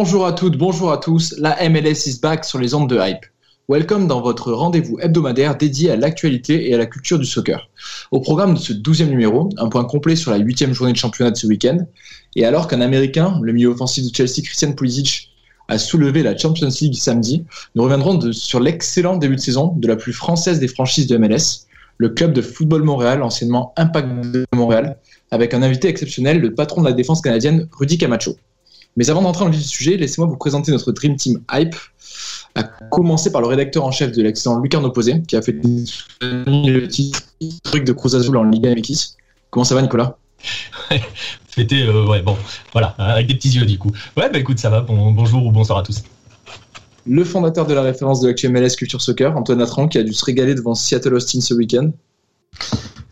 Bonjour à toutes, bonjour à tous, la MLS is back sur les ondes de hype. Welcome dans votre rendez-vous hebdomadaire dédié à l'actualité et à la culture du soccer. Au programme de ce douzième numéro, un point complet sur la huitième journée de championnat de ce week-end. Et alors qu'un Américain, le milieu offensif de Chelsea, Christian Pulisic, a soulevé la Champions League samedi, nous reviendrons sur l'excellent début de saison de la plus française des franchises de MLS, le club de football Montréal, anciennement Impact de Montréal, avec un invité exceptionnel, le patron de la défense canadienne, Rudy Camacho. Mais avant d'entrer dans le vif du sujet, laissez-moi vous présenter notre Dream Team Hype, à commencer par le rédacteur en chef de l'excellent Lucarno Posé, qui a fait le titre historique de Cruz Azul en Liga MX. Comment ça va, Nicolas? Fêter, euh, ouais, bon, voilà, avec des petits yeux du coup. Ouais, bah écoute, ça va, bon, bonjour ou bonsoir à tous. Le fondateur de la référence de l'actu MLS Culture Soccer, Antoine Latran, qui a dû se régaler devant Seattle Austin ce week-end.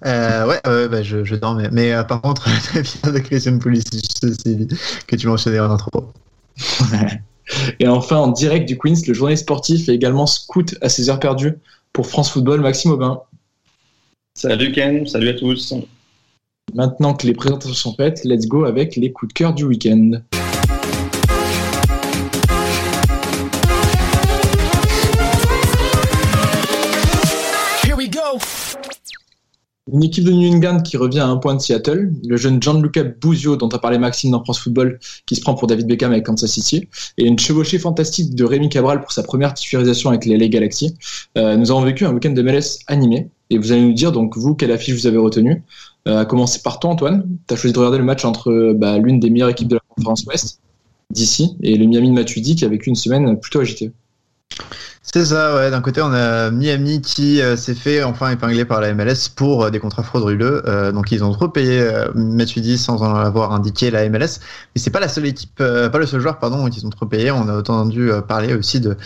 Euh, ouais, ouais bah, je, je dormais. Mais euh, par contre, très bien de Christian Pulisic, que tu mentionnais en intro. Et enfin, en direct du Queens, le journaliste sportif et également scout à ses heures perdues pour France Football, Maxime Aubin. Salut Ken, salut à tous. Maintenant que les présentations sont faites, let's go avec les coups de cœur du week-end. Une équipe de New England qui revient à un point de Seattle, le jeune Gianluca Buzio dont a parlé Maxime dans France Football qui se prend pour David Beckham avec Kansas City, et une chevauchée fantastique de Rémi Cabral pour sa première titularisation avec les LA Galaxy. Euh, nous avons vécu un week-end de MLS animé, et vous allez nous dire donc vous quelle affiche vous avez retenue? Euh, à commencer par toi Antoine, tu as choisi de regarder le match entre bah, l'une des meilleures équipes de la conférence Ouest d'ici et le Miami de Matuidi qui a vécu une semaine plutôt agitée. C'est ça, ouais. D'un côté, on a Miami qui euh, s'est fait enfin épingler par la MLS pour euh, des contrats frauduleux. Euh, donc, ils ont trop payé Matuidi sans en avoir indiqué la MLS. Mais c'est pas la seule équipe, pas le seul joueur, pardon, qu'ils ont trop payé. On a entendu parler aussi de,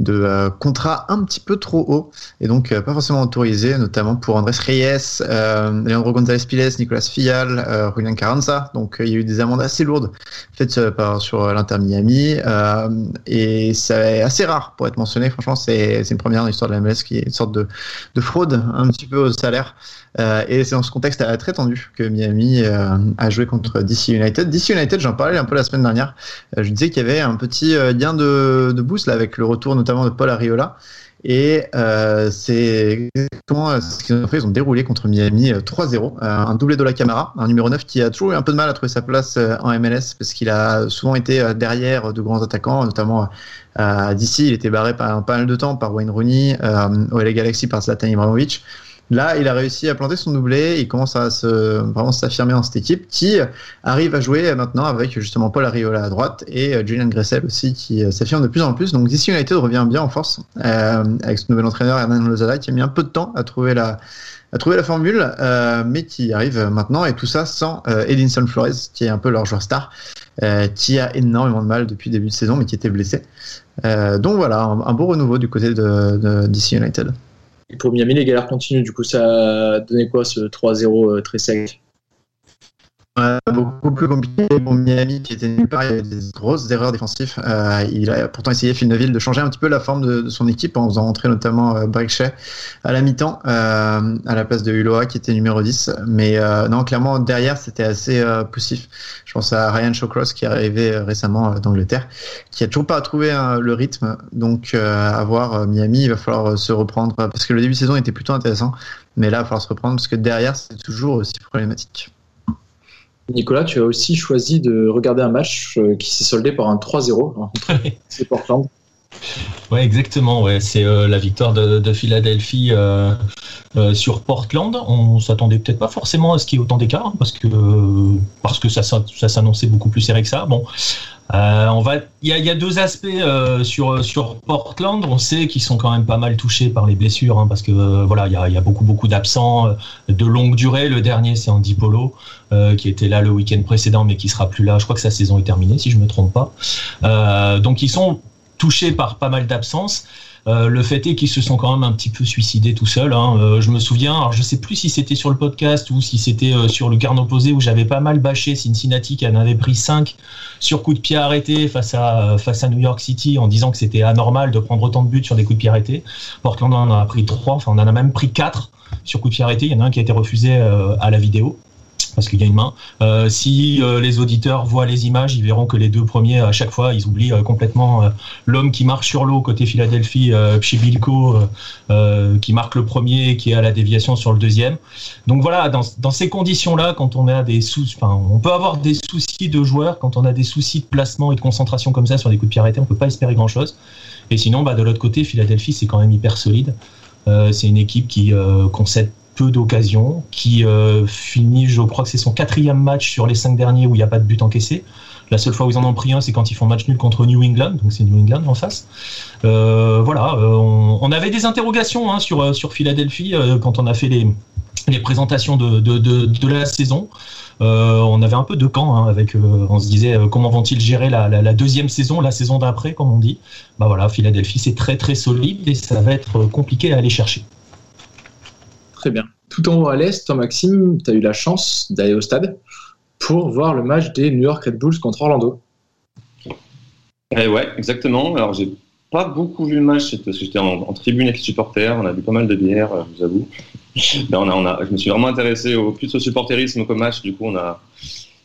de contrats un petit peu trop hauts et donc pas forcément autorisés, notamment pour Andrés Reyes, Leandro González Piles, Nicolas Fial, Julian Carranza. Donc, il y a eu des amendes assez lourdes faites sur l'Inter Miami. Et c'est assez rare pour être mentionné. Franchement, c'est c'est une première dans l'histoire de la MLS qui est une sorte de, de fraude un petit peu au salaire. Euh, et c'est dans ce contexte euh, très tendu que Miami euh, a joué contre DC United. DC United, j'en parlais un peu la semaine dernière. Euh, je disais qu'il y avait un petit euh, lien de, de boost là, avec le retour notamment de Paul Ariola. Et euh, c'est exactement euh, ce qu'ils ont fait. Ils ont déroulé contre Miami euh, 3-0. Euh, un doublé de la Camara, un numéro 9 qui a toujours eu un peu de mal à trouver sa place euh, en MLS parce qu'il a souvent été euh, derrière de grands attaquants, notamment euh, d'ici. Il était barré pas mal de temps par Wayne Rooney, euh, au LA Galaxy par Zlatan Ibrahimovic. Là, il a réussi à planter son doublé. Il commence à se, vraiment s'affirmer dans cette équipe qui arrive à jouer maintenant avec justement Paul Ariola à droite et euh, Julian Gressel aussi qui euh, s'affirme de plus en plus. Donc DC United revient bien en force euh, avec ce nouvel entraîneur Hernan Lozada qui a mis un peu de temps à trouver la, formule, mais qui arrive maintenant et tout ça sans euh, Edinson Flores qui est un peu leur joueur star, qui a énormément de mal depuis début de saison mais qui était blessé. Donc voilà, un, un beau renouveau du côté de, de DC United. Pour Miami, les galères continuent. Du coup, ça a donné quoi ce 3-0 euh, très sec? Beaucoup plus compliqué pour Miami qui était nulle part. Il y avait des grosses erreurs défensives. Euh, il a pourtant essayé Phil Neville de changer un petit peu la forme de, son équipe en faisant entrer notamment euh, à la mi-temps euh, à la place de Uloa qui était numéro 10. Mais euh, non, clairement derrière c'était assez euh, poussif. Je pense à Ryan Shawcross qui est arrivé euh, récemment d'Angleterre, qui a toujours pas trouvé le rythme. Donc à voir Miami, il va falloir se reprendre parce que le début de saison était plutôt intéressant. Mais là, il va falloir se reprendre parce que derrière c'est toujours aussi problématique. Nicolas, tu as aussi choisi de regarder un match euh, qui s'est soldé par un 3-0 entre c'est Portland. Ouais, exactement. Ouais, c'est la victoire de, Philadelphie sur Portland. On s'attendait peut-être pas forcément à ce qu'il y ait autant d'écart hein, parce que parce que ça, ça, s'annonçait beaucoup plus serré que ça. Bon, euh, on va, il y, a deux aspects euh, sur sur Portland. On sait qu'ils sont quand même pas mal touchés par les blessures, hein, parce que euh, voilà, il y a, beaucoup beaucoup d'absents de longue durée. Le dernier, c'est Andy Polo, qui était là le week-end précédent, mais qui sera plus là. Je crois que sa saison est terminée, si je me trompe pas. donc ils sont touchés par pas mal d'absences. Euh, le fait est qu'ils se sont quand même un petit peu suicidés tout seuls. Hein. Euh, je me souviens, alors je sais plus si c'était sur le podcast ou si c'était euh, sur le carnet opposé où j'avais pas mal bâché Cincinnati qui en avait pris 5 sur coup de pied arrêtés face à, face à New York City en disant que c'était anormal de prendre autant de buts sur des coups de pied arrêtés. Portland en a pris 3, enfin on en a même pris 4 sur coup de pied arrêtés. Il y en a un qui a été refusé à la vidéo parce qu'il y a une main. Euh, si euh, les auditeurs voient les images, ils verront que les deux premiers, à chaque fois, ils oublient euh, complètement l'homme qui marche sur l'eau côté Philadelphie, Pchibilko, qui marque le premier, qui est à la déviation sur le deuxième. Donc voilà, dans, ces conditions-là, quand on a des sous, enfin, on peut avoir des soucis de joueurs, quand on a des soucis de placement et de concentration comme ça sur des coups de pied arrêtés, on peut pas espérer grand-chose. Et sinon, bah, de l'autre côté, Philadelphie, c'est quand même hyper solide. c'est une équipe qui concède peu d'occasions, qui euh, finit, je crois que c'est son quatrième match sur les cinq derniers où il n'y a pas de but encaissé. La seule fois où ils en ont pris un, c'est quand ils font match nul contre New England, donc c'est New England en face. Euh, voilà, euh, on, avait des interrogations hein, sur, sur Philadelphie quand on a fait les, les présentations de, de, la saison. on avait un peu de camp hein, avec, on se disait comment vont-ils gérer la, la, deuxième saison, la saison d'après, comme on dit. Bah voilà, Philadelphie c'est très très solide et ça va être compliqué à aller chercher. Très bien. Tout en haut à l'Est, toi Maxime, tu as eu la chance d'aller au stade pour voir le match des New York Red Bulls contre Orlando. Eh ouais, exactement. Alors j'ai pas beaucoup vu le match parce que j'étais en, tribune avec les supporters, on a vu pas mal de bières, euh, je vous avoue. on a, on a, je me suis vraiment intéressé au plus au supporterisme qu'au match. Du coup, on a,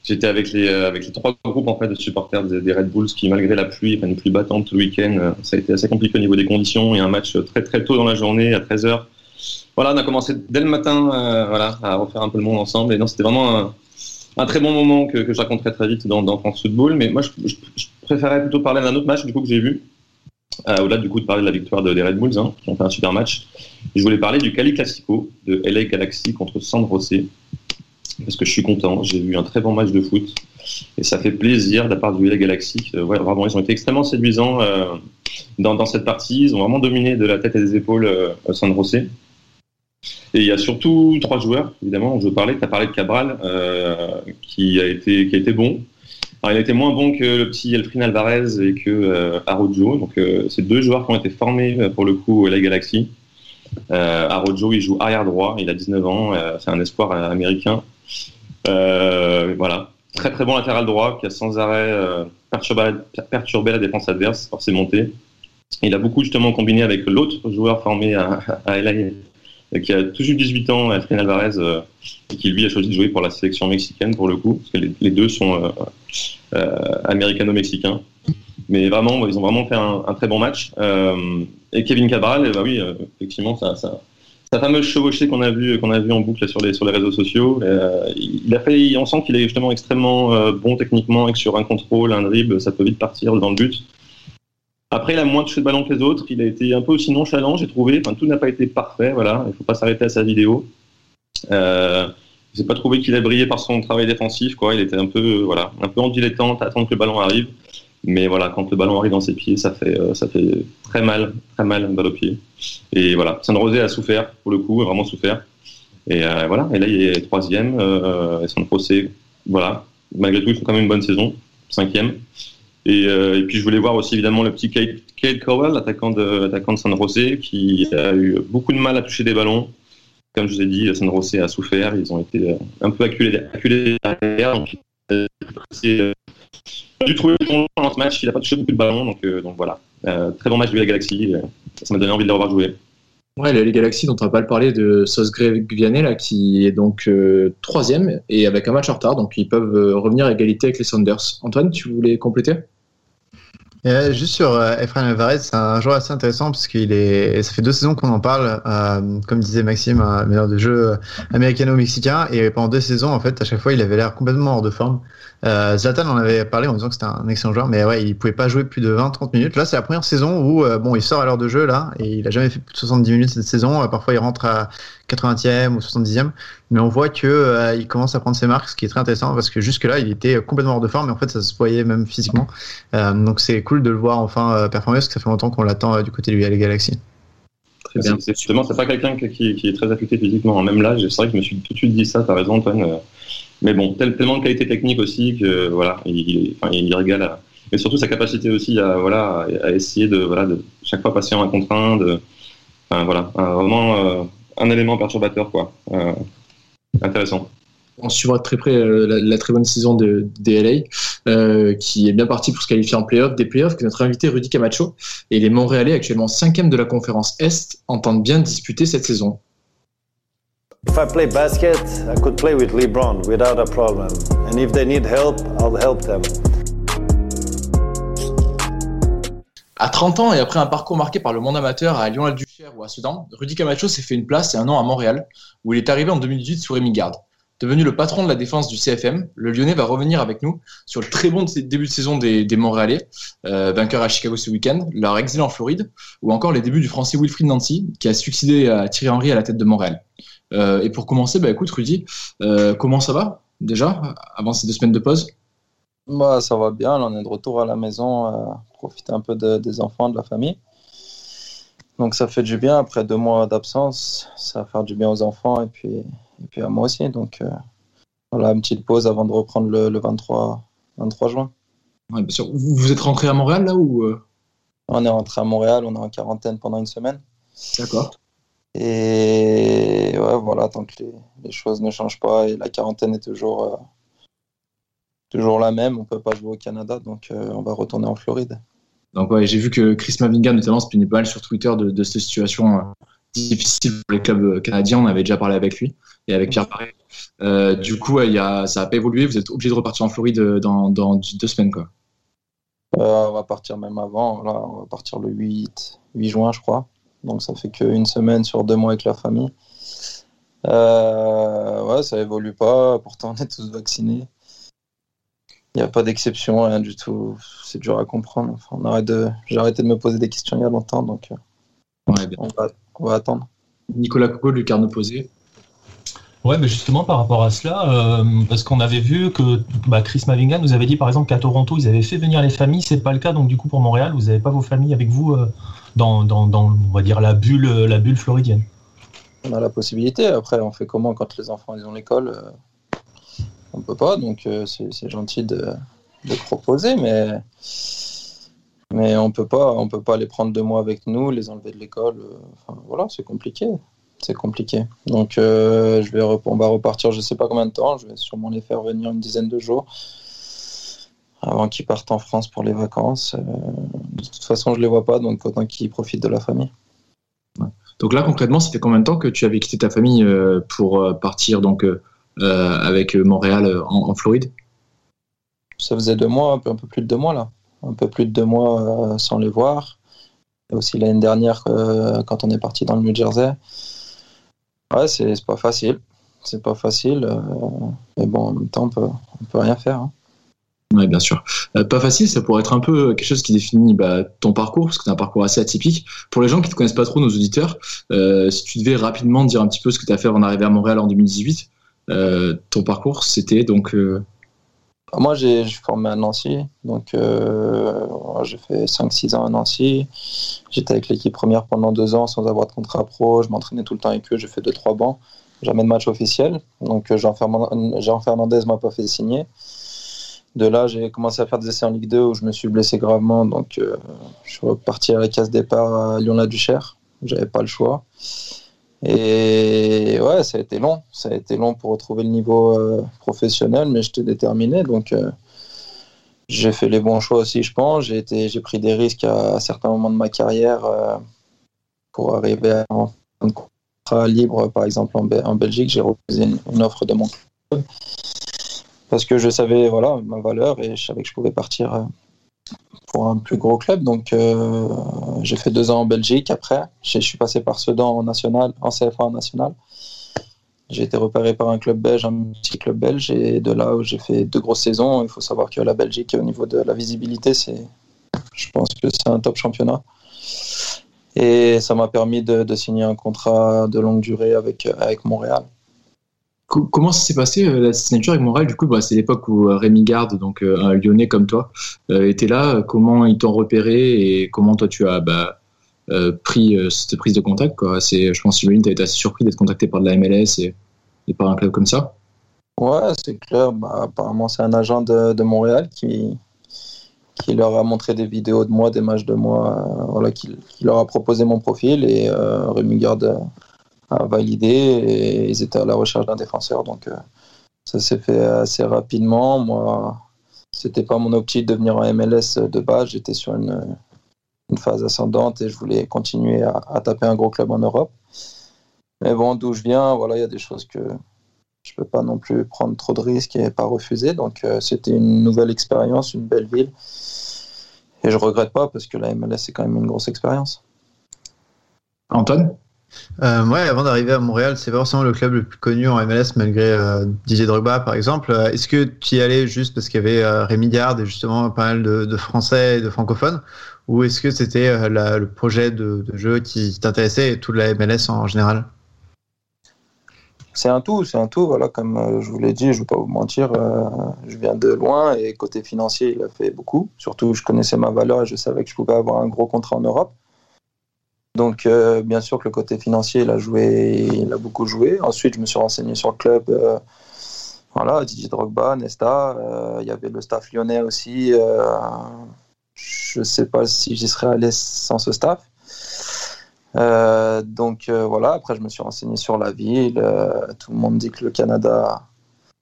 j'étais avec les, euh, avec les trois groupes en fait de supporters des, Red Bulls qui, malgré la pluie, enfin une pluie battante tout le week-end, euh, ça a été assez compliqué au niveau des conditions. Et un match très très tôt dans la journée à 13h voilà, on a commencé dès le matin euh, voilà, à refaire un peu le monde ensemble. Et non, c'était vraiment un, très bon moment que, je raconterai très vite dans, France Football. Mais moi, je, préférais plutôt parler d'un autre match du coup que j'ai vu. Euh, au-delà du coup de parler de la victoire des Red Bulls, hein, qui ont fait un super match. Je voulais parler du Cali Classico de LA Galaxy contre San Jose. Parce que je suis content, j'ai vu un très bon match de foot. Et ça fait plaisir de la du LA Galaxy. Euh, vraiment, ils ont été extrêmement séduisants dans, cette partie. Ils ont vraiment dominé de la tête et des épaules San Jose. Et il y a surtout trois joueurs, évidemment, je parler. Tu as parlé de Cabral, euh, qui, a été, qui a été bon. Il a été moins bon que le petit Elfrin Alvarez et que euh, Arojo. Donc, euh, c'est deux joueurs qui ont été formés euh, pour le coup à la Galaxy. Arojo, il joue arrière droit, il a 19 ans, c'est un espoir américain. voilà, très très bon latéral droit qui a sans arrêt perturbé, perturbé, la défense adverse par ses montées. Il a beaucoup justement combiné avec l'autre joueur formé à, à LA qui a tout juste 18 ans, Adrien Alvarez, euh, et qui lui a choisi de jouer pour la sélection mexicaine pour le coup, parce que les, deux sont euh, euh, américano-mexicains. Mais vraiment, ils ont vraiment fait un, très bon match. et Kevin Cabral, bah oui, effectivement, sa fameuse chevauchée qu'on a vu qu'on a vu en boucle sur les sur les réseaux sociaux, il a fait, on sent qu'il est justement extrêmement bon techniquement et que sur un contrôle, un dribble, ça peut vite partir dans le but. Après, il a moins touché de ballon que les autres. Il a été un peu aussi nonchalant, j'ai trouvé. Enfin, tout n'a pas été parfait. Voilà, il ne faut pas s'arrêter à sa vidéo. Euh, je n'ai pas trouvé qu'il a brillé par son travail défensif. Quoi. Il était un peu, voilà, un peu en dilettante, à attendre que le ballon arrive. Mais voilà, quand le ballon arrive dans ses pieds, ça fait, euh, ça fait très mal, très mal, balle au pied. Et voilà, San Rosé a souffert, pour le coup, vraiment souffert. Et euh, voilà, et là, il est troisième. Euh, et voilà, malgré tout, ils font quand même une bonne saison, cinquième. Euh, et, puis je voulais voir aussi évidemment le petit Kate, Cowell, l'attaquant de, de San José, qui a eu beaucoup de mal à toucher des ballons. Comme je vous ai dit, San José a souffert, ils ont été euh, un peu acculés, acculés derrière. Donc, euh, dû trouver bon dans ce match, il n'a pas touché beaucoup de ballons, donc, voilà. très bon match de la Galaxy, ça m'a donné envie de le revoir jouer. Ouais, les Galaxy dont on n'a pas parlé de Sosgrave Vianney, qui est donc troisième et avec un match en retard, donc ils peuvent revenir à égalité avec les Saunders. Antoine, tu voulais compléter? Et juste sur euh, Efrain Alvarez, c'est un joueur assez intéressant parce qu'il est, ça fait deux saisons qu'on en parle. Euh, comme disait Maxime, un meilleur de jeu américano-mexicain. Et pendant deux saisons, en fait, à chaque fois, il avait l'air complètement hors de forme. Euh, Zlatan en avait parlé en disant que c'était un excellent joueur, mais ouais, il pouvait pas jouer plus de 20-30 minutes. Là, c'est la première saison où euh, bon, il sort à l'heure de jeu là, et il a jamais fait plus de 70 minutes cette saison. Euh, parfois, il rentre à 80e ou 70e, mais on voit que euh, il commence à prendre ses marques, ce qui est très intéressant parce que jusque là, il était complètement hors de forme, mais en fait, ça se voyait même physiquement. donc, c'est cool de le voir enfin performer parce que ça fait longtemps qu'on l'attend du côté à les Galaxy. Très bien. C'est justement, c'est pas quelqu'un qui, qui, est très affecté physiquement. Même là, c'est vrai que je me suis tout de suite dit ça. T'as raison, Antoine mais bon, tellement de qualité technique aussi que voilà, il, enfin, il régale. et surtout sa capacité aussi à voilà à essayer de voilà de chaque fois passer en un contre un, de enfin, voilà vraiment euh, un élément perturbateur quoi. Euh, intéressant. On suivra de très près euh, la, très bonne saison de, des LA, qui est bien parti pour se qualifier en playoff, des playoffs, que notre invité Rudy Camacho. Et les Montréalais, actuellement cinquième de la conférence Est, entendent bien disputer cette saison. If I play basket, I could play with LeBron without a problem. And if they need help, I'll help them. À 30 ans et après un parcours marqué par le monde amateur à Lyon-la-Duchère ou à Sedan, Rudy Camacho s'est fait une place et un an à Montréal, où il est arrivé en 2018 sous Rémi Garde. Devenu le patron de la défense du CFM, le Lyonnais va revenir avec nous sur le très bon début de saison des, des Montréalais, euh, vainqueurs à Chicago ce week-end, leur exil en Floride, ou encore les débuts du Français Wilfried Nancy, qui a succédé à Thierry Henry à la tête de Montréal. Euh, et pour commencer, bah, écoute Rudy, euh, comment ça va déjà avant ces deux semaines de pause? Bah, Ça va bien, on est de retour à la maison, euh, profiter un peu des enfants, de la famille. Donc ça fait du bien après deux mois d'absence, ça va faire du bien aux enfants et puis, et puis à moi aussi. Donc voilà, une petite pause avant de reprendre le, 23, 23 juin. bien sûr. Vous êtes rentré à Montréal là ou On est rentré à Montréal, on est en quarantaine pendant une semaine. D'accord. Et ouais, voilà, tant que les, choses ne changent pas et la quarantaine est toujours, euh, toujours la même, on peut pas jouer au Canada, donc euh, on va retourner en Floride. Donc ouais, j'ai vu que Chris Mavinga notamment se plaignait pas mal sur Twitter de, cette situation euh, difficile pour les clubs canadiens. On avait déjà parlé avec lui et avec Pierre Paré. du coup, y a, ça n'a pas évolué. Vous êtes obligé de repartir en Floride dans, deux semaines. Quoi. on va partir même avant. Là, on va partir le 8, 8 juin, je crois. Donc ça fait qu'une semaine sur deux mois avec la famille. Euh, ouais, ça évolue pas. Pourtant, on est tous vaccinés. Il n'y a pas d'exception, rien du tout. C'est dur à comprendre. Enfin, on arrête de... J'ai arrêté de me poser des questions il y a longtemps, donc euh, on, va... on, va, attendre. Nicolas Coco, Lucarne posé. Ouais, mais justement par rapport à cela, euh, parce qu'on avait vu que bah, Chris Mavinga nous avait dit par exemple qu'à Toronto ils avaient fait venir les familles, c'est pas le cas donc du coup pour Montréal vous n'avez pas vos familles avec vous dans, dans, dans, on va dire, la bulle, la bulle floridienne. On a la possibilité. Après, on fait comment quand les enfants ils ont l'école euh, On peut pas. Donc, euh, c'est gentil de, proposer, mais mais on peut pas. On peut pas les prendre deux mois avec nous, les enlever de l'école. Euh, voilà, c'est compliqué. C'est compliqué. Donc, je vais, on va repartir. Je sais pas combien de temps. Je vais sûrement les faire venir une dizaine de jours avant qu'ils partent en France pour les vacances. Euh, de toute façon, je les vois pas, donc autant qu'ils profitent de la famille. Donc là, concrètement, ça fait combien de temps que tu avais quitté ta famille euh, pour euh, partir donc avec Montréal en, Floride Ça faisait deux mois, un peu, un peu, plus de deux mois là, un peu plus de deux mois sans les voir. Et aussi l'année dernière, quand on est parti dans le New Jersey. Ouais, c'est pas facile, c'est pas facile, mais bon, en même temps, on peut, on peut rien faire. Hein. Oui, bien sûr. Euh, pas facile, ça pourrait être un peu quelque chose qui définit bah, ton parcours, parce que tu un parcours assez atypique. Pour les gens qui ne te connaissent pas trop, nos auditeurs, euh, si tu devais rapidement dire un petit peu ce que tu as fait avant d'arriver à Montréal en 2018, euh, ton parcours, c'était donc. Moi, j'ai formé à Nancy, donc j'ai fait 5-6 ans à Nancy. J'étais avec l'équipe première pendant deux ans sans avoir de contrat pro. Je m'entraînais tout le temps avec eux, j'ai fait 2-3 bancs. Jamais de match officiel. Donc Jean Fernandez m'a pas fait signer. De là, j'ai commencé à faire des essais en Ligue 2 où je me suis blessé gravement. Donc, euh, je suis reparti à la case départ à Lyon-la-Duchère. J'avais pas le choix. Et ouais, ça a été long. Ça a été long pour retrouver le niveau euh, professionnel, mais j'étais déterminé. Donc, euh, j'ai fait les bons choix aussi, je pense. J'ai, été, j'ai pris des risques à, certains moments de ma carrière pour arriver à un contrat libre, par exemple en, Belgique. J'ai refusé une, une offre de mon club parce que je savais voilà ma valeur et je savais que je pouvais partir euh, pour un plus gros club. Donc euh, j'ai fait deux ans en Belgique après. Je suis passé par Sedan en national, en CFA en national. J'ai été repéré par un club belge, un petit club belge, et de là où j'ai fait deux grosses saisons. Il faut savoir que la Belgique, au niveau de la visibilité, c'est, je pense que c'est un top championnat. Et ça m'a permis de, de, signer un contrat de longue durée avec, avec Montréal. Comment ça s'est passé la signature avec Montréal Du coup, bah, c'est l'époque où Rémi Garde, donc un Lyonnais comme toi, euh, était là. Comment ils t'ont repéré et comment toi tu as bah, euh, pris euh, cette prise de contact quoi? C'est, je pense que tu as été assez surpris d'être contacté par de la MLS et, par un club comme ça? Ouais, c'est clair. Bah, apparemment, c'est un agent de, Montréal qui, qui leur a montré des vidéos de moi, des matchs de moi, euh, voilà, qui, leur a proposé mon profil et euh, Rémi Garde validé et ils étaient à la recherche d'un défenseur. Donc euh, ça s'est fait assez rapidement. Moi, c'était pas mon optique de venir en MLS de base. J'étais sur une, une, phase ascendante et je voulais continuer à, taper un gros club en Europe. Mais bon, d'où je viens, voilà, il y a des choses que je peux pas non plus prendre trop de risques et pas refuser. Donc euh, c'était une nouvelle expérience, une belle ville. Et je regrette pas parce que la MLS c'est quand même une grosse expérience. Antoine? Euh, ouais, avant d'arriver à Montréal, c'est forcément le club le plus connu en MLS malgré euh, Didier Drogba par exemple. Est-ce que tu y allais juste parce qu'il y avait euh, Rémi Garde et justement pas mal de, Français et de francophones? Ou est-ce que c'était euh, le projet de, jeu qui t'intéressait et toute la MLS en général? C'est un tout, c'est un tout. Voilà, comme euh, je vous l'ai dit, je ne vais pas vous mentir, euh, je viens de loin et côté financier, il a fait beaucoup. Surtout, je connaissais ma valeur et je savais que je pouvais avoir un gros contrat en Europe. Donc, euh, bien sûr que le côté financier, il a joué, il a beaucoup joué. Ensuite, je me suis renseigné sur le club. Euh, voilà, Didier Drogba, Nesta. Euh, il y avait le staff lyonnais aussi. je ne sais pas si j'y serais allé sans ce staff. Donc voilà, après je me suis renseigné sur la ville. Tout le monde dit que le Canada,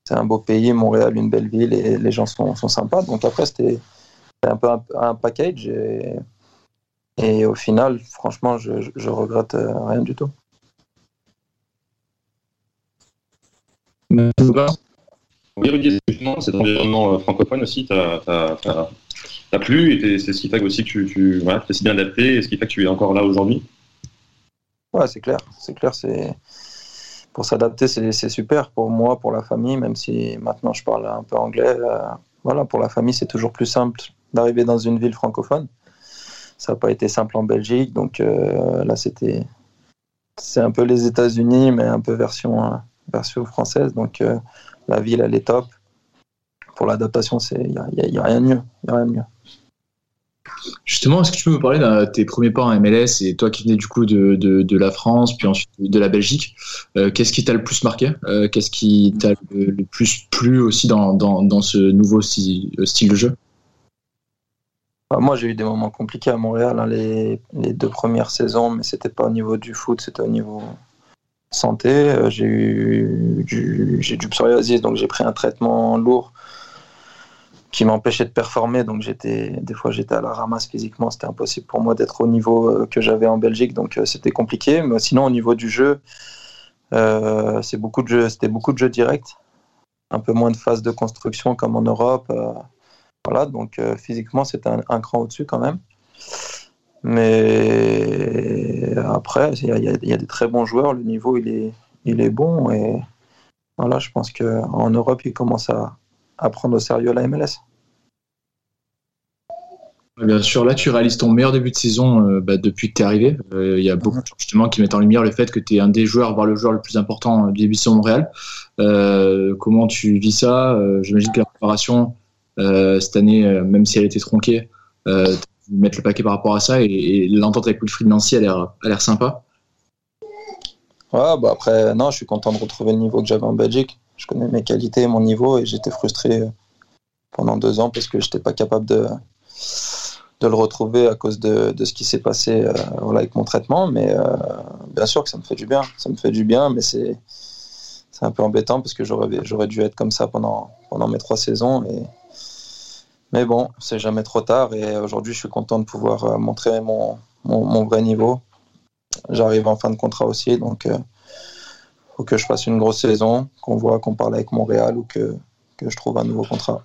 c'est un beau pays, Montréal, une belle ville et les gens sont, sympas. Donc après, c'était un peu un, package et, au final, franchement, je, je regrette rien du tout. Oui, Rudy, justement, cet environnement francophone aussi t'a plu et c'est ce qui fait aussi que tu, tu voilà, si bien adapté et ce qui fait que tu es encore là aujourd'hui? Ouais, c'est clair. C'est clair. C'est pour s'adapter, c'est super pour moi, pour la famille, même si maintenant je parle un peu anglais. Euh, voilà, pour la famille, c'est toujours plus simple d'arriver dans une ville francophone. Ça n'a pas été simple en Belgique, donc euh, là c'était c'est un peu les États-Unis, mais un peu version euh, version française. Donc euh, la ville, elle est top. Pour l'adaptation, il y, y a, rien de mieux. Y a rien de mieux. Justement, est-ce que tu peux me parler de tes premiers pas en MLS et toi qui venais du coup de, de, la France, puis ensuite de la Belgique, qu'est-ce qui t'a le plus marqué Qu'est-ce qui t'a le, plus plu aussi dans, dans, dans ce nouveau style, de jeu? Moi, j'ai eu des moments compliqués à Montréal, hein, les, les, deux premières saisons, mais c'était pas au niveau du foot, c'était au niveau santé. Euh, j'ai eu du, j'ai du psoriasis, donc j'ai pris un traitement lourd qui m'empêchait de performer. Donc j'étais, des fois j'étais à la ramasse physiquement, c'était impossible pour moi d'être au niveau euh, que j'avais en Belgique, donc euh, c'était compliqué. Mais sinon au niveau du jeu, c'est beaucoup c'était beaucoup de jeux directs, un peu moins de phase de construction comme en Europe. Voilà, donc euh, physiquement c'était un, un, cran au-dessus quand même. Mais après, il y, a, il y, a des très bons joueurs, le niveau il est, il est bon et voilà, je pense qu'en Europe il commence à à prendre au sérieux la MLS. Bien sûr, là tu réalises ton meilleur début de saison euh, bah, depuis que tu es arrivé. Il euh, y a beaucoup de gens justement qui mettent en lumière le fait que tu es un des joueurs, voire le joueur le plus important du début de saison Montréal. Euh, comment tu vis ça? J'imagine que la préparation cette année, même si elle était tronquée, euh, mettre le paquet par rapport à ça et, l'entente avec Wilfried Nancy a l'air sympa. Ouais, bah après, non, je suis content de retrouver le niveau que j'avais en Belgique je connais mes qualités, mon niveau, et j'étais frustré pendant deux ans parce que je n'étais pas capable de, de le retrouver à cause de, de ce qui s'est passé euh, avec mon traitement. Mais euh, bien sûr que ça me fait du bien, ça me fait du bien, mais c'est un peu embêtant parce que j'aurais dû être comme ça pendant pendant mes trois saisons. Et... Mais bon, c'est jamais trop tard et aujourd'hui je suis content de pouvoir euh, montrer mon, mon, vrai niveau. J'arrive en fin de contrat aussi, donc euh, faut que je fasse une grosse saison, qu'on voit qu'on parle avec Montréal ou que, que je trouve un nouveau contrat.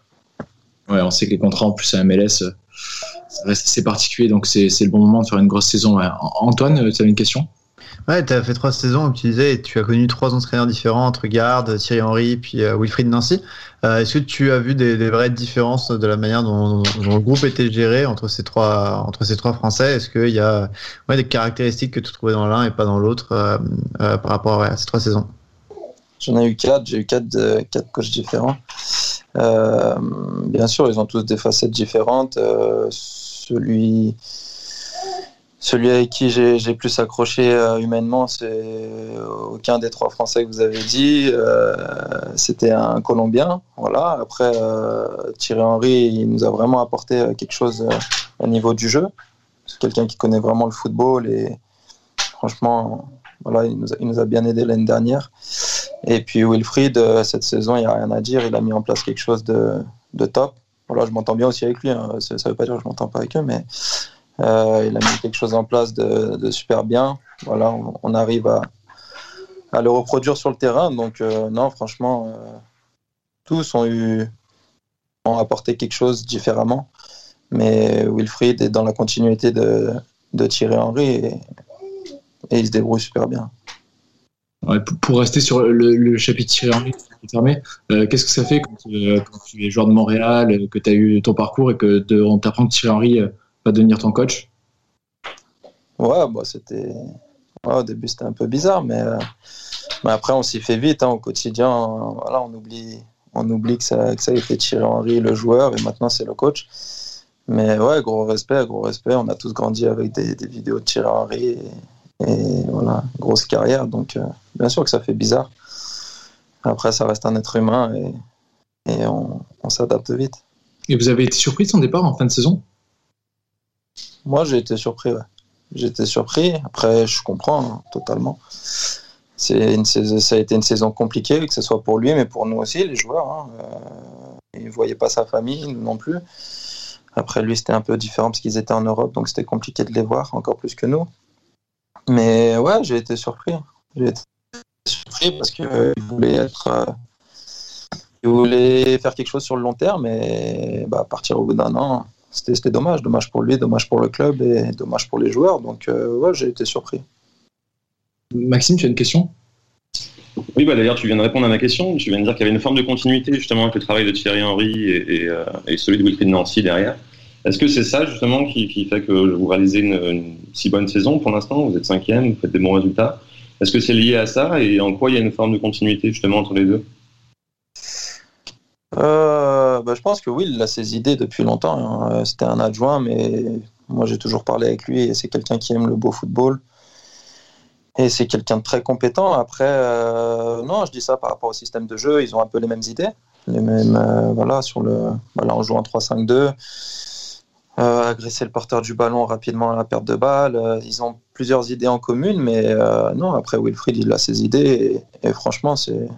Ouais, on sait que les contrats en plus à MLS, ça reste assez particulier, donc c'est le bon moment de faire une grosse saison. Antoine, tu avais une question? Ouais, tu as fait trois saisons, comme tu disais, et tu as connu trois entraîneurs différents entre Garde, Thierry Henry, puis euh, Wilfried Nancy. Euh, est-ce que tu as vu des, vraies différences de la manière dont, le groupe était géré entre ces trois, entre ces trois Français? Est-ce qu'il y a des caractéristiques que tu trouvais dans l'un et pas dans l'autre euh, par rapport à ces trois saisons? J'en ai eu quatre, j'ai eu quatre, quatre coachs différents. bien sûr, ils ont tous des facettes différentes. celui celui avec qui j'ai plus accroché euh, humainement, c'est euh, aucun des trois Français que vous avez dit. Euh, c'était un Colombien. Voilà. Après, Thierry Henry, il nous a vraiment apporté quelque chose au niveau du jeu. C'est quelqu'un qui connaît vraiment le football et franchement, voilà, il nous a, il nous a bien aidé l'année dernière. Et puis Wilfried, cette saison, il n'y a rien à dire. Il a mis en place quelque chose de, de top. Voilà, je m'entends bien aussi avec lui. Hein. Ça ne veut pas dire que je m'entends pas avec eux, mais euh, il a mis quelque chose en place de, super bien. Voilà, on, arrive à, le reproduire sur le terrain. Donc, euh, non, franchement, euh, tous ont eu ont apporté quelque chose différemment. Mais Wilfried est dans la continuité de, de Thierry Henry et, il se débrouille super bien. pour, rester sur le, chapitre Thierry Henry, qu'est-ce que ça fait quand, tu es joueur de Montréal, que tu as eu ton parcours et que on t'apprend que Thierry Henry devenir ton coach Ouais, bah, c'était. au début, c'était un peu bizarre, mais, euh, mais après, on s'y fait vite. Hein, au quotidien, voilà, on oublie, on oublie que, ça, que ça a été Thierry Henry, le joueur, et maintenant, c'est le coach. Mais ouais, gros respect, gros respect. On a tous grandi avec des, vidéos de Thierry Henry et, voilà, grosse carrière. Donc, euh, bien sûr que ça fait bizarre. Après, ça reste un être humain et, et on, on s'adapte vite. Et vous avez été surpris de son départ en fin de saison? Moi, j'ai été surpris. Ouais. J'ai été surpris. Après, je comprends hein, totalement. Une, ça a été une saison compliquée, que ce soit pour lui, mais pour nous aussi, les joueurs. Hein. Euh, ils ne voyaient pas sa famille, non plus. Après, lui, c'était un peu différent parce qu'ils étaient en Europe, donc c'était compliqué de les voir, encore plus que nous. Mais ouais, j'ai été surpris. J'ai été surpris parce qu'il euh, voulait être. Euh, il voulait faire quelque chose sur le long terme, et bah, partir au bout d'un an, c'était dommage, dommage pour lui, dommage pour le club et dommage pour les joueurs. Donc, euh, ouais, j'ai été surpris. Maxime, tu as une question? Oui, bah, d'ailleurs, tu viens de répondre à ma question. Tu viens de dire qu'il y avait une forme de continuité justement avec le travail de Thierry Henry et, euh, celui de Wilfried Nancy derrière. Est-ce que c'est ça justement qui, fait que vous réalisez une, si bonne saison pour l'instant? Vous êtes cinquième, vous faites des bons résultats. Est-ce que c'est lié à ça? Et en quoi il y a une forme de continuité justement entre les deux? Euh, bah, Je pense que oui, il a ses idées depuis longtemps. Hein. C'était un adjoint, mais moi j'ai toujours parlé avec lui et c'est quelqu'un qui aime le beau football. Et c'est quelqu'un de très compétent. Après, euh, non, je dis ça par rapport au système de jeu. Ils ont un peu les mêmes idées. Les mêmes, euh, voilà, sur le, voilà, on joue en 3-5-2. agresser le porteur du ballon rapidement à la perte de balle. ils ont plusieurs idées en commune, mais non, après Wilfried, il a ses idées. et franchement, c'est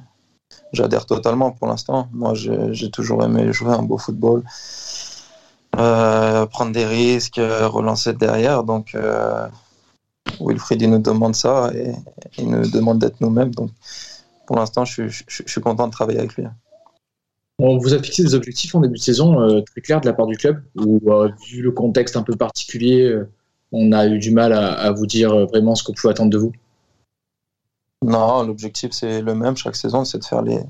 j'adhère totalement pour l'instant. Moi, j'ai toujours aimé jouer un beau football, euh, prendre des risques, euh, relancer derrière. Donc, euh, Wilfried, il nous demande ça et il nous demande d'être nous-mêmes. Donc, pour l'instant, je, suis content de travailler avec lui. On vous a fixé des objectifs en début de saison très clairs de la part du club, ou vu le contexte un peu particulier, on a eu du mal à vous dire vraiment ce qu'on pouvait attendre de vous? Non, l'objectif c'est le même chaque saison, c'est de faire les,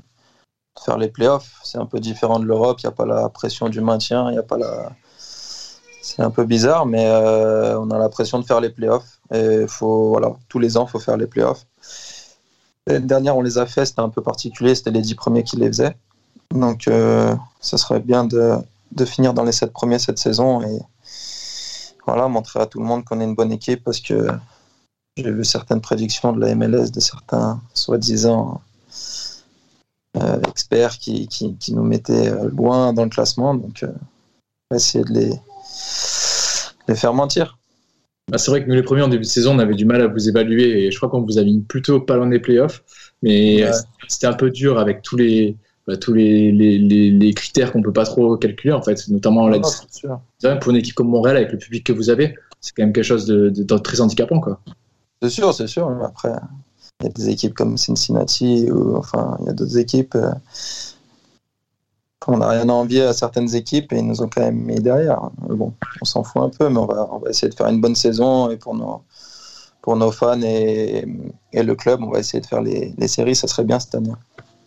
faire les playoffs. C'est un peu différent de l'Europe, il n'y a pas la pression du maintien, il a pas la. C'est un peu bizarre, mais euh, on a la pression de faire les playoffs. Et faut, voilà, tous les ans, il faut faire les playoffs. L'année dernière, on les a fait, c'était un peu particulier, c'était les dix premiers qui les faisaient. Donc, euh, ça serait bien de, de, finir dans les sept premiers cette saison et voilà, montrer à tout le monde qu'on est une bonne équipe parce que j'ai vu certaines prédictions de la MLS de certains soi-disant euh, experts qui, qui, nous mettaient euh, loin dans le classement. Donc, euh, on va essayer de les, les faire mentir. Bah, c'est vrai que nous, les premiers en début de saison, on avait du mal à vous évaluer et je crois qu'on vous a mis plutôt pas loin des playoffs. Mais c'était un peu dur avec tous les, bah, tous les, les, les, critères qu'on peut pas trop calculer, en fait, notamment la Pour une équipe comme Montréal, avec le public que vous avez, c'est quand même quelque chose de, de très handicapant. Quoi. C'est sûr, c'est sûr. Après, il y a des équipes comme Cincinnati, ou enfin, il y a d'autres équipes. Euh, on n'a rien à envier à certaines équipes et ils nous ont quand même mis derrière. Bon, on s'en fout un peu, mais on va, essayer de faire une bonne saison et pour nos, fans et, le club, on va essayer de faire les, séries. Ça serait bien cette année.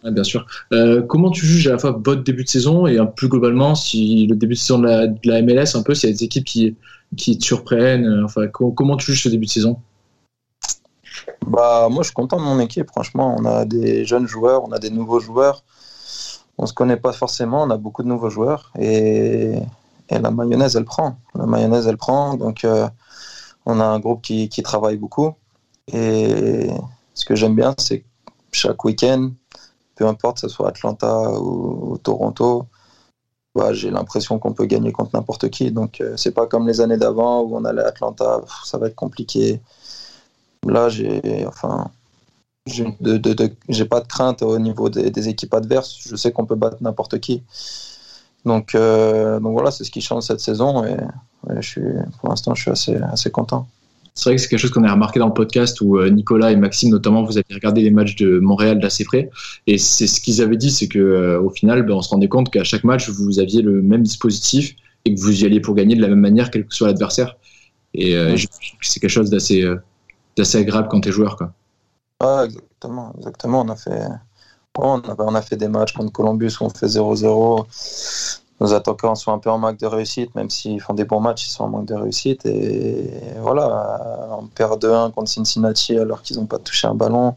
Bien sûr. Euh, comment tu juges à la fois votre début de saison et plus globalement si le début de saison de la, de la MLS, un peu, s'il y a des équipes qui, te surprennent euh, Enfin, co- comment tu juges ce début de saison? Bah, moi, je suis content de mon équipe. Franchement, on a des jeunes joueurs, on a des nouveaux joueurs. On se connaît pas forcément, on a beaucoup de nouveaux joueurs et, la mayonnaise, elle prend. La mayonnaise, elle prend. Donc, euh, on a un groupe qui, travaille beaucoup. Et ce que j'aime bien, c'est que chaque week-end, peu importe, que ce soit Atlanta ou, Toronto, bah, j'ai l'impression qu'on peut gagner contre n'importe qui. Donc, euh, c'est pas comme les années d'avant où on allait à Atlanta, ça va être compliqué. Là, j'ai enfin, j'ai de, de- de- j'ai pas de crainte au niveau des, des équipes adverses. Je sais qu'on peut battre n'importe qui. Donc, euh, donc voilà, c'est ce qui change cette saison. Et, je suis, pour l'instant, je suis assez, assez content. C'est vrai que c'est quelque chose qu'on a remarqué dans le podcast où euh, Nicolas et Maxime notamment, vous avez regardé les matchs de Montréal d'assez près. Et c'est ce qu'ils avaient dit, c'est que euh, au final, ben, on se rendait compte qu'à chaque match, vous aviez le même dispositif et que vous y alliez pour gagner de la même manière, quel que soit l'adversaire. Et euh, Ouais. c'est quelque chose d'assez euh, d'assez agréable quand t'es joueur. Quoi. Ah, exactement, exactement. On a fait, on a, on a fait des matchs contre Columbus où on fait 0-0. Nos attaquants sont un peu en manque de réussite, même s'ils font des bons matchs, ils sont en manque de réussite. Et voilà, on perd 2-1 contre Cincinnati alors qu'ils n'ont pas touché un ballon.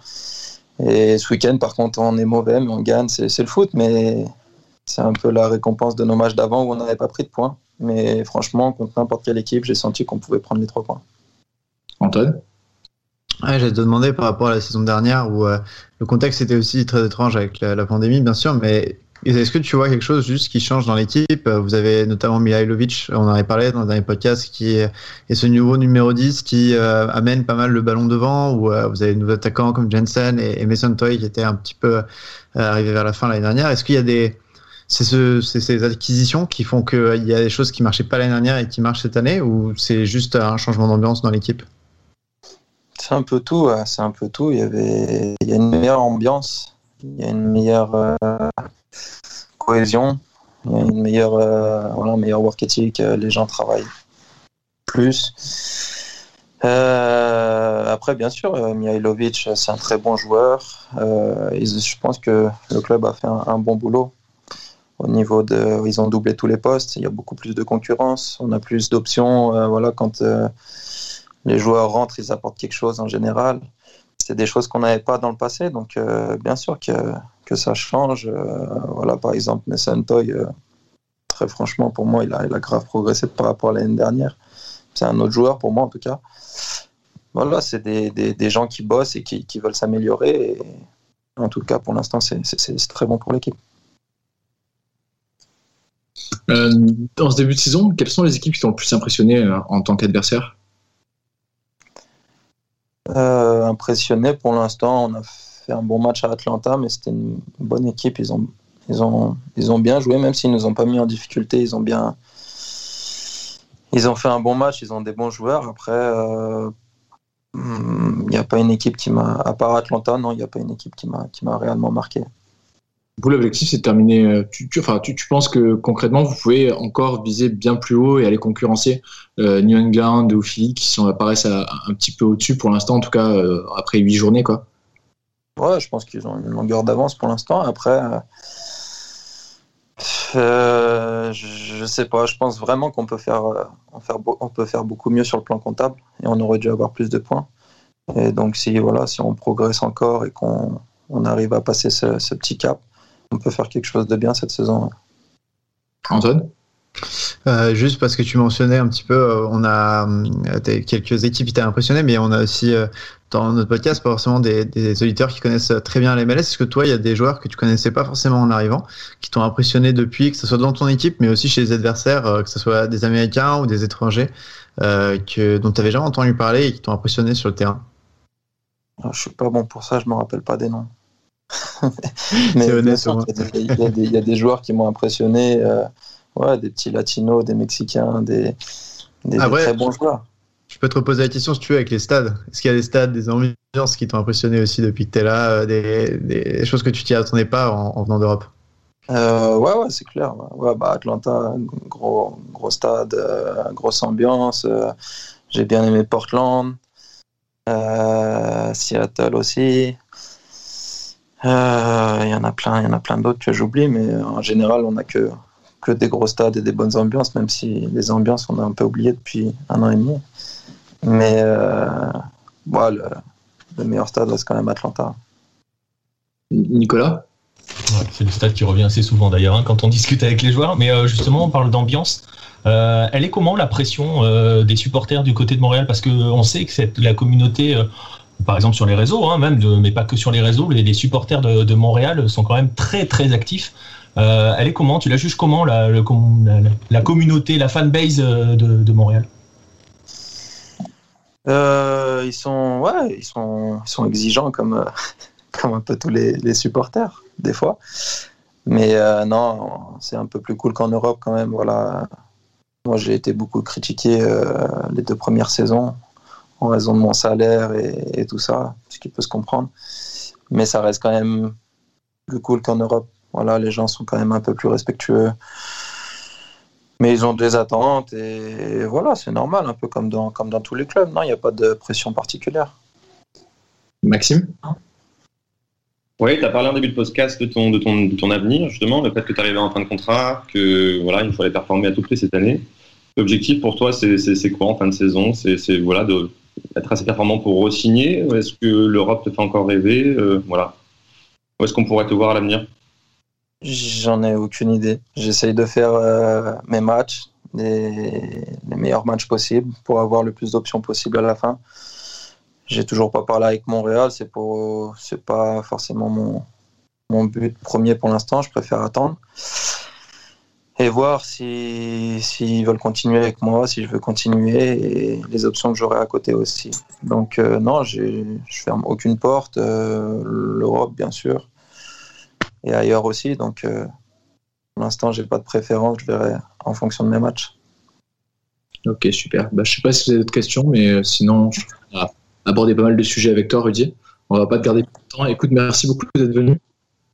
Et ce week-end, par contre, on est mauvais, mais on gagne. C'est c'est le foot, mais c'est un peu la récompense de nos matchs d'avant où on n'avait pas pris de points. Mais franchement, contre n'importe quelle équipe, j'ai senti qu'on pouvait prendre les trois points. Antoine? Ouais, j'allais te demander par rapport à la saison dernière où euh, le contexte était aussi très étrange avec la, pandémie, bien sûr, mais est-ce que tu vois quelque chose juste qui change dans l'équipe? Vous avez notamment Mihailovic, on en avait parlé dans le dernier podcast, qui est, ce nouveau numéro 10 qui euh, amène pas mal le ballon devant, ou euh, vous avez de nouveaux attaquants comme Jensen et, Mason Toy qui étaient un petit peu euh, arrivés vers la fin l'année dernière. Est-ce qu'il y a des. C'est ce, ces acquisitions qui font qu'il y a des choses qui marchaient pas l'année dernière et qui marchent cette année, ou c'est juste un changement d'ambiance dans l'équipe? C'est un peu tout, c'est un peu tout. Il y avait, a une meilleure ambiance, il y a une meilleure euh, cohésion, il y a une meilleure, euh, voilà, un work ethic. euh, Les gens travaillent plus. Après, bien sûr, Mihailovic, c'est un très bon joueur. Je pense que le club a fait un, un bon boulot. Au niveau de, ils ont doublé tous les postes. Il y a beaucoup plus de concurrence. On a plus d'options. voilà, quand les joueurs rentrent, ils apportent quelque chose en général. C'est des choses qu'on n'avait pas dans le passé, donc euh, bien sûr que, ça change. Euh, voilà, par exemple, Mason Toy, euh, très franchement, pour moi, il a, il grave progressé par rapport à l'année dernière. C'est un autre joueur pour moi, en tout cas. Voilà, c'est des, gens qui bossent et qui, veulent s'améliorer. En tout cas, pour l'instant, c'est- très bon pour l'équipe. Dans ce début de saison, quelles sont les équipes qui t'ont le plus impressionné en tant qu'adversaire? Euh, impressionné pour l'instant. On a fait un bon match à Atlanta, mais c'était une bonne équipe. Ils ont, ils ont, ils ont bien joué, même s'ils nous ont pas mis en difficulté. Ils ont bien, ils ont fait un bon match. Ils ont des bons joueurs. Après, euh, hmm, il n'y a pas une équipe qui m'a, à part Atlanta, non, il n'y a pas une équipe qui m'a réellement marqué. Vous, l'objectif, c'est de terminer. euh, Tu, enfin, tu, penses que concrètement, vous pouvez encore viser bien plus haut et aller concurrencer euh, New England ou Philly qui sont, apparaissent un petit peu au-dessus pour l'instant, en tout cas euh, après huit journées. Quoi. Ouais, je pense qu'ils ont une longueur d'avance pour l'instant. Après, euh, euh, je sais pas. Je pense vraiment qu'on peut faire, on peut faire beaucoup mieux sur le plan comptable et on aurait dû avoir plus de points. Et donc, si voilà, si on progresse encore et qu'on on arrive à passer ce petit cap, on peut faire quelque chose de bien cette saison. Antoine? Euh, juste parce que tu mentionnais un petit peu, euh, on a euh, quelques équipes qui t'ont impressionné, mais on a aussi dans notre podcast pas forcément des, des auditeurs qui connaissent très bien la MLS. Est-ce que toi, il y a des joueurs que tu connaissais pas forcément en arrivant, qui t'ont impressionné depuis, que ce soit dans ton équipe, mais aussi chez les adversaires, que ce soit des Américains ou des étrangers, euh, que, dont tu avais jamais entendu parler et qui t'ont impressionné sur le terrain? Alors, Je suis pas bon pour ça, je me rappelle pas des noms. Mais bien honnête, sûr au moins. qu'il y, a des- il y a des- il y a des joueurs qui m'ont impressionné, euh, ouais, des petits latinos, des mexicains, des, des, Ah ouais. très bons joueurs. Je peux te reposer la question si tu veux avec les stades. Est-ce qu'il y a des stades, des ambiances qui t'ont impressionné aussi depuis que tu es là, euh, des, choses que tu t'y attendais pas en, en venant d'Europe? Euh, ouais, ouais, c'est clair. Ouais, bah, Atlanta, gros, gros stade, euh, grosse ambiance. J'ai bien aimé Portland. Seattle aussi. Euh, Il y en a plein, il y en a plein d'autres que j'oublie, mais en général, on n'a que, que des gros stades et des bonnes ambiances, même si les ambiances, on a un peu oublié depuis un an et demi. Mais euh, le, le meilleur stade reste quand même Atlanta. Nicolas? Ouais, c'est le stade qui revient assez souvent d'ailleurs hein, quand on discute avec les joueurs. Mais euh, justement, on parle d'ambiance. Euh, elle est comment la pression euh, des supporters du côté de Montréal? Parce qu'on sait que cette, la communauté, euh, par exemple sur les réseaux, hein, même, mais pas que sur les réseaux, les, supporters de, Montréal sont quand même très très actifs. Euh, elle est comment? Tu la juges comment la, la, communauté, la fanbase euh, de, de Montréal? Euh, ils sont, ouais, ils sont, ils sont exigeants comme, euh, comme un peu tous les, les supporters des fois. Mais non, c'est un peu plus cool qu'en Europe quand même. Voilà, moi j'ai été beaucoup critiqué les deux premières saisons en raison de mon salaire et, et tout ça, ce qui peut se comprendre. Mais ça reste quand même plus cool qu'en Europe. Voilà, les gens sont quand même un peu plus respectueux. Mais ils ont des attentes et voilà, c'est normal, un peu comme dans, comme dans tous les clubs. Non, il n'y a pas de pression particulière. Maxime? Oui, tu as parlé en début de podcast de ton, de, ton, de ton avenir, justement, le fait que tu arrivais en fin de contrat, que voilà, il fallait performer à tout prix cette année. L'objectif pour toi, c'est quoi en fin de saison? C'est c'est, voilà, de- d'être assez performant pour re-signer Est-ce que l'Europe te fait encore rêver Euh, Voilà. Où est-ce qu'on pourrait te voir à l'avenir? J'en ai aucune idée. J'essaye de faire euh, mes matchs, les, meilleurs matchs possibles pour avoir le plus d'options possibles à la fin. J'ai toujours pas parlé avec Montréal, c'est pour, pas forcément mon but premier pour l'instant. Je préfère attendre et voir si s'ils veulent continuer avec moi, si je veux continuer et les options que j'aurai à côté aussi. Donc euh, non, je ferme aucune porte. euh, L'Europe, bien sûr et ailleurs aussi. Donc, euh, pour l'instant, j'ai pas de préférence. Je verrai en fonction de mes matchs. Ok, super. Bah, je sais pas si vous avez d'autres questions, mais sinon, je on a abordé pas mal de sujets avec toi, Rudy. On va pas te garder plus de temps. Écoute, merci beaucoup d'être venu.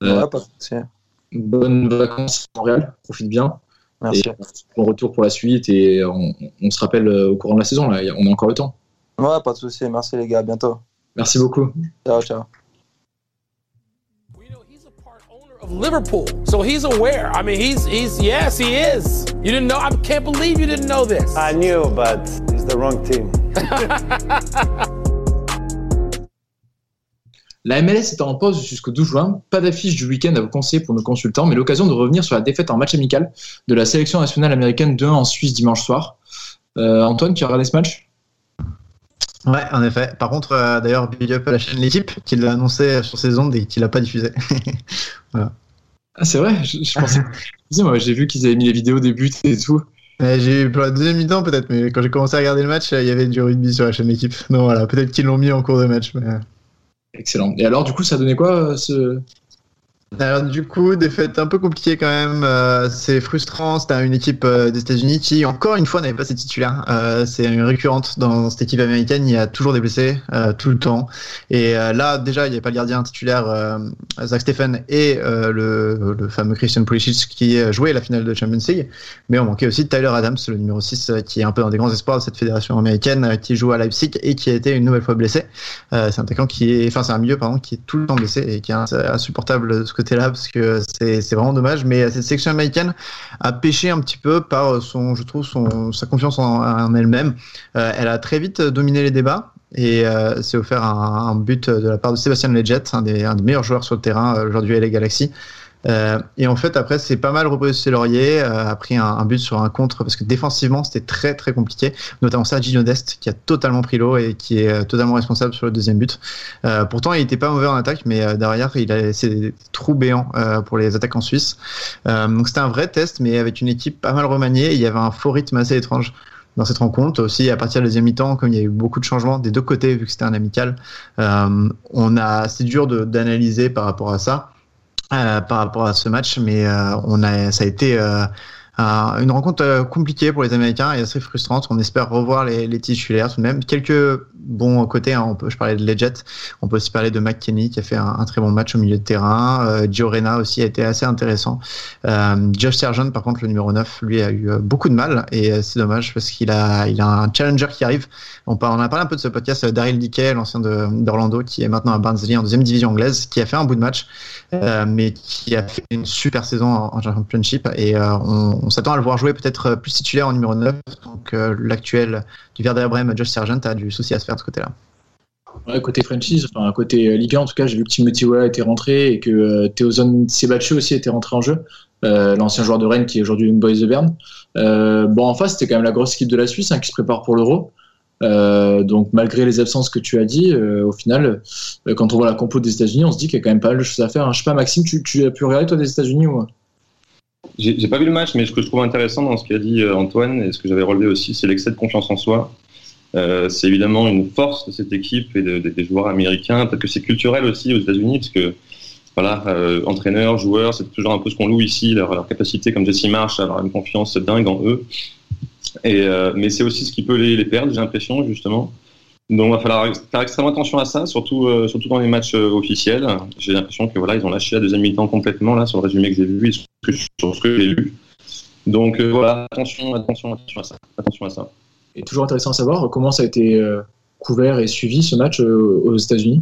Ouais, pas de. Bonnes vacances à Montréal. Profite bien. Merci. Et bon retour pour la suite. Et on, on se rappelle euh, au courant de la saison. Là. On a encore le temps. Ouais, pas de souci. Merci les gars. À bientôt. Merci beaucoup. Ciao, ciao. of Liverpool. So he's aware. I mean, he's he's yes, he is. You didn't know? I can't believe you didn't know this. I knew, but it's the wrong team. La MLS est en pause jusqu'au 12 juin. Pas d'affiche du week-end à vous conseiller pour nos consultants, mais l'occasion de revenir sur la défaite en match amical de la sélection nationale américaine 2-1 en Suisse dimanche soir. Euh, Antoine, tu as regardé ce match? Ouais, en effet. Par contre, euh, d'ailleurs, big up à la chaîne L'équipe qui l'a annoncé sur ses ondes et qui l'a pas diffusé. voilà. Ah, c'est vrai? Je, je pensais. Moi, j'ai vu qu'ils avaient mis les vidéos des buts et tout. Euh, J'ai eu pour la deuxième mi-temps peut-être, mais quand j'ai commencé à regarder le match, euh, il y avait du rugby sur la chaîne L'équipe. Non, voilà, peut-être qu'ils l'ont mis en cours de match. Mais... Excellent. Et alors, du coup, ça donnait quoi euh, ce. Alors du coup, défaite un peu compliquée quand même. euh, c'est frustrant. C'était une équipe euh, des États-Unis qui, encore une fois, n'avait pas ses titulaires. Euh, c'est une récurrente dans cette équipe américaine. Il y a toujours des blessés euh, tout le temps. Et euh, là, déjà, il n'y avait pas le gardien titulaire Zach Stephen et le, le fameux Christian Pulisic qui jouait la finale de Champions League. Mais on manquait aussi de Tyler Adams, le numéro 6, euh, qui est un peu dans des grands espoirs de cette fédération américaine, qui joue à Leipzig et qui a été une nouvelle fois blessé. C'est un attaquant qui est, enfin, c'est un milieu pardon, qui est tout le temps blessé et qui est ins- insupportable ce côté-là parce que c'est c'est vraiment dommage. Mais cette sélection américaine a pêché un petit peu par son, je trouve, son, sa confiance en, elle-même. Euh, elle a très vite dominé les débats et euh, s'est offert un, un but de la part de Sébastien Leggett, un des, un des meilleurs joueurs sur le terrain euh, aujourd'hui à la Galaxy. Euh, et en fait, après, c'est pas mal reposé sur ses euh, a pris un, un but sur un contre parce que défensivement, c'était très très compliqué, notamment Sergi Dest qui a totalement pris l'eau et qui est euh, totalement responsable sur le deuxième but. Euh, pourtant, il était pas mauvais en attaque, mais euh, derrière, il a laissé des trous béants euh, pour les attaques en Suisse. Donc c'était un vrai test, mais avec une équipe pas mal remaniée, il y avait un faux rythme assez étrange dans cette rencontre. Aussi, à partir de la deuxième mi-temps, comme il y a eu beaucoup de changements des deux côtés, vu que c'était un amical, euh, on a, c'est dur d'analyser par rapport à ça, euh, par rapport à ce match, mais euh, on a, ça a été euh, un- une rencontre euh, compliquée pour les Américains et assez frustrante. On espère revoir les, titulaires tout de même. Quelques bons côtés. Hein. On peut, je parlais de Leggett, on peut aussi parler de McKinney qui a fait un, très bon match au milieu de terrain. Euh, Gio Reyna aussi a été assez intéressant. Euh, Josh Sargent, par contre, le numéro 9, lui a eu beaucoup de mal et c'est dommage parce qu'il a, il a un challenger qui arrive. On, on a parlé un peu de ce podcast, Daryl Dickey, l'ancien d'Orlando, qui est maintenant à Barnsley en deuxième division anglaise, qui a fait un bout de match, mais qui a fait une super saison en, championship et on, on s'attend à le voir jouer peut-être plus titulaire en numéro 9. Donc l'actuel du Werder Bremen, Josh Sargent, a du souci à se faire de ce côté-là. Ouais, côté franchise, enfin côté euh, Ligue 1 en tout cas, j'ai vu que Timothy Weah était rentré et que euh, Théozone Sebachu aussi était rentré en jeu, euh, l'ancien joueur de Rennes qui est aujourd'hui une Boys de Berne. Euh, bon, en face, c'était quand même la grosse équipe de la Suisse hein, qui se prépare pour l'Euro. Euh, donc malgré les absences que tu as dit, au final, quand on voit la compo des États-Unis, on se dit qu'il y a quand même pas mal de choses à faire. Hein. Je sais pas, Maxime, tu, tu as pu regarder toi des États-Unis ou? J'ai pas vu le match, mais ce que je trouve intéressant dans ce qu'a dit Antoine et ce que j'avais relevé aussi, c'est l'excès de confiance en soi. Euh, c'est évidemment une force de cette équipe et des joueurs américains. Peut-être que c'est culturel aussi aux États-Unis, parce que voilà, euh, entraîneurs, joueurs, c'est toujours un peu ce qu'on loue ici, leur, capacité, comme Jesse Marsh, à avoir une confiance dingue en eux. Et, euh, mais c'est aussi ce qui peut les, perdre, j'ai l'impression, justement. Donc, il va falloir faire extrêmement attention à ça, surtout, euh, surtout dans les matchs euh, officiels. J'ai l'impression que voilà, ont lâché la deuxième mi-temps complètement là sur le résumé que j'ai vu et sur ce que j'ai lu. Donc voilà, attention, attention, attention à ça. Attention à ça est toujours intéressant à savoir comment ça a été couvert et suivi ce match aux États-Unis,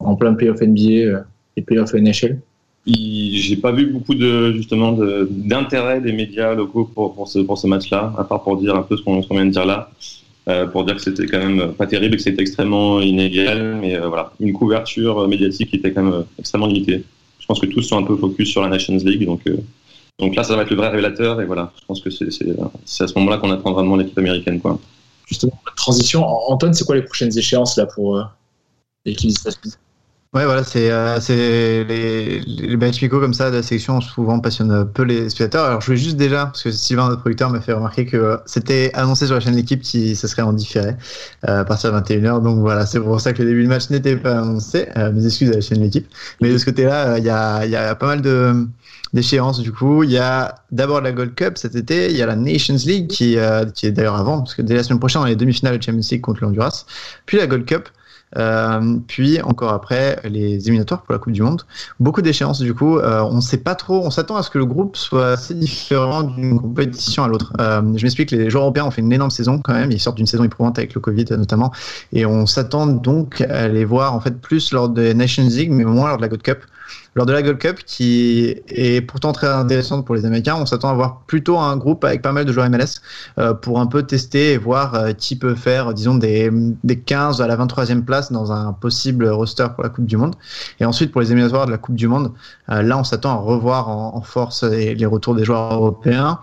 en plein playoff NBA et playoff NHL. J'ai pas vu beaucoup de justement d'intérêt des médias locaux pour, pour ce, match-là, à part pour dire un peu ce qu'on vient de dire là, pour dire que c'était quand même pas terrible et que c'était extrêmement inégal, mais voilà, une couverture médiatique qui était quand même extrêmement limitée. Je pense que tous sont un peu focus sur la Nations League, donc donc là, ça va être le vrai révélateur. Et voilà, je pense que c'est à ce moment-là qu'on attend vraiment l'équipe américaine. Quoi. Justement, transition. Antoine, c'est quoi les prochaines échéances là pour euh, l'équipe des Ouais, voilà, c'est euh, les, les matchs comme ça de la sélection souvent passionnent peu les spectateurs. Alors, je voulais juste déjà, parce que Sylvain, notre producteur, m'a fait remarquer que c'était annoncé sur la chaîne l'équipe qui ça serait en différé euh, à partir de 21h. Donc voilà, c'est pour ça que le début du match n'était pas annoncé. Euh, mes excuses à la chaîne l'équipe. Mais de ce côté-là, il y a, y, a, pas mal de d'échéances du coup. Il y a d'abord la Gold Cup cet été, il y a la Nations League qui, qui est d'ailleurs avant, parce que dès la semaine prochaine, on a les demi-finales de Champions League contre le Honduras, puis la Gold Cup. Euh, puis encore après les éliminatoires pour la Coupe du Monde. Beaucoup d'échéances du coup. Euh, on ne sait pas trop. On s'attend à ce que le groupe soit assez différent d'une compétition à l'autre. Euh, je m'explique. Les joueurs européens ont fait une énorme saison quand même. Ils sortent d'une saison éprouvante avec le Covid notamment, et on s'attend donc à les voir en fait plus lors des Nations League, mais moins lors de la Gold Cup. Lors de la Gold Cup, qui est pourtant très intéressante pour les Américains, on s'attend à voir plutôt un groupe avec pas mal de joueurs MLS euh, pour un peu tester et voir euh, qui peut faire, disons, des, des 15 à la 23e place dans un possible roster pour la Coupe du Monde. Et ensuite, pour les éliminatoires de la Coupe du Monde, euh, là, on s'attend à revoir en, force les, retours des joueurs européens.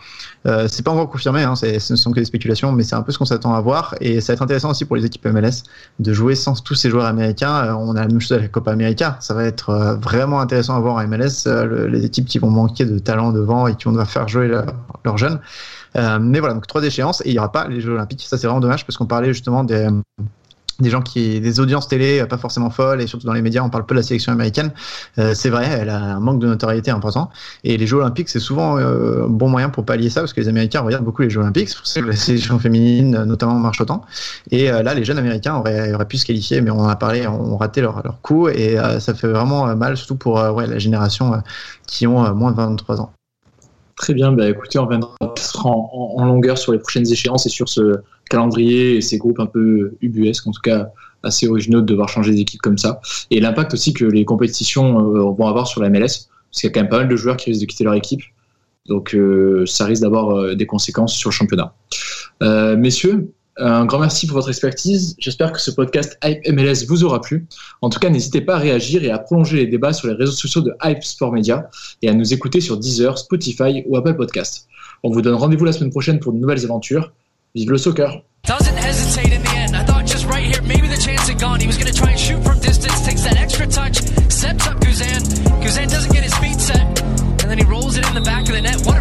C'est pas encore confirmé, hein, ce ne sont que des spéculations, mais c'est un peu ce qu'on s'attend à voir. Et ça va être intéressant aussi pour les équipes MLS de jouer sans tous ces joueurs américains. On a la même chose avec la Copa América. Ça va être vraiment intéressant à voir en MLS les équipes qui vont manquer de talent devant et qui vont devoir faire jouer leurs jeunes. mais voilà, donc trois échéances et il n'y aura pas les Jeux Olympiques. Ça, c'est vraiment dommage parce qu'on parlait justement des des gens qui des audiences télé euh, pas forcément folles et surtout dans les médias on parle peu de la sélection américaine. Euh, c'est vrai elle a un manque de notoriété important. Et les Jeux Olympiques c'est souvent euh, un bon moyen pour pallier ça parce que les Américains regardent beaucoup les Jeux Olympiques pour ça que la sélection féminine notamment marche autant. Et là les jeunes Américains auraient, auraient, pu se qualifier mais on en a parlé on raté leur, leur coup et ça fait vraiment mal surtout pour ouais, la génération qui ont moins de 23 ans Très bien, bah écoutez, on viendra en, en, longueur sur les prochaines échéances et sur ce calendrier et ces groupes un peu ubuesques, en tout cas assez originaux de devoir changer d'équipe comme ça. Et l'impact aussi que les compétitions euh, vont avoir sur la MLS, parce qu'il y a quand même pas mal de joueurs qui risquent de quitter leur équipe. Donc euh, ça risque d'avoir euh, des conséquences sur le championnat. messieurs, euh, un grand merci pour votre expertise. J'espère que ce podcast Hype MLS vous aura plu. En tout cas, n'hésitez pas à réagir et à prolonger les débats sur les réseaux sociaux de Hype Sport Media et à nous écouter sur Deezer, Spotify ou Apple Podcast. On vous donne rendez-vous la semaine prochaine pour de nouvelles aventures. Vive le soccer! and then he rolls it in the back of the net.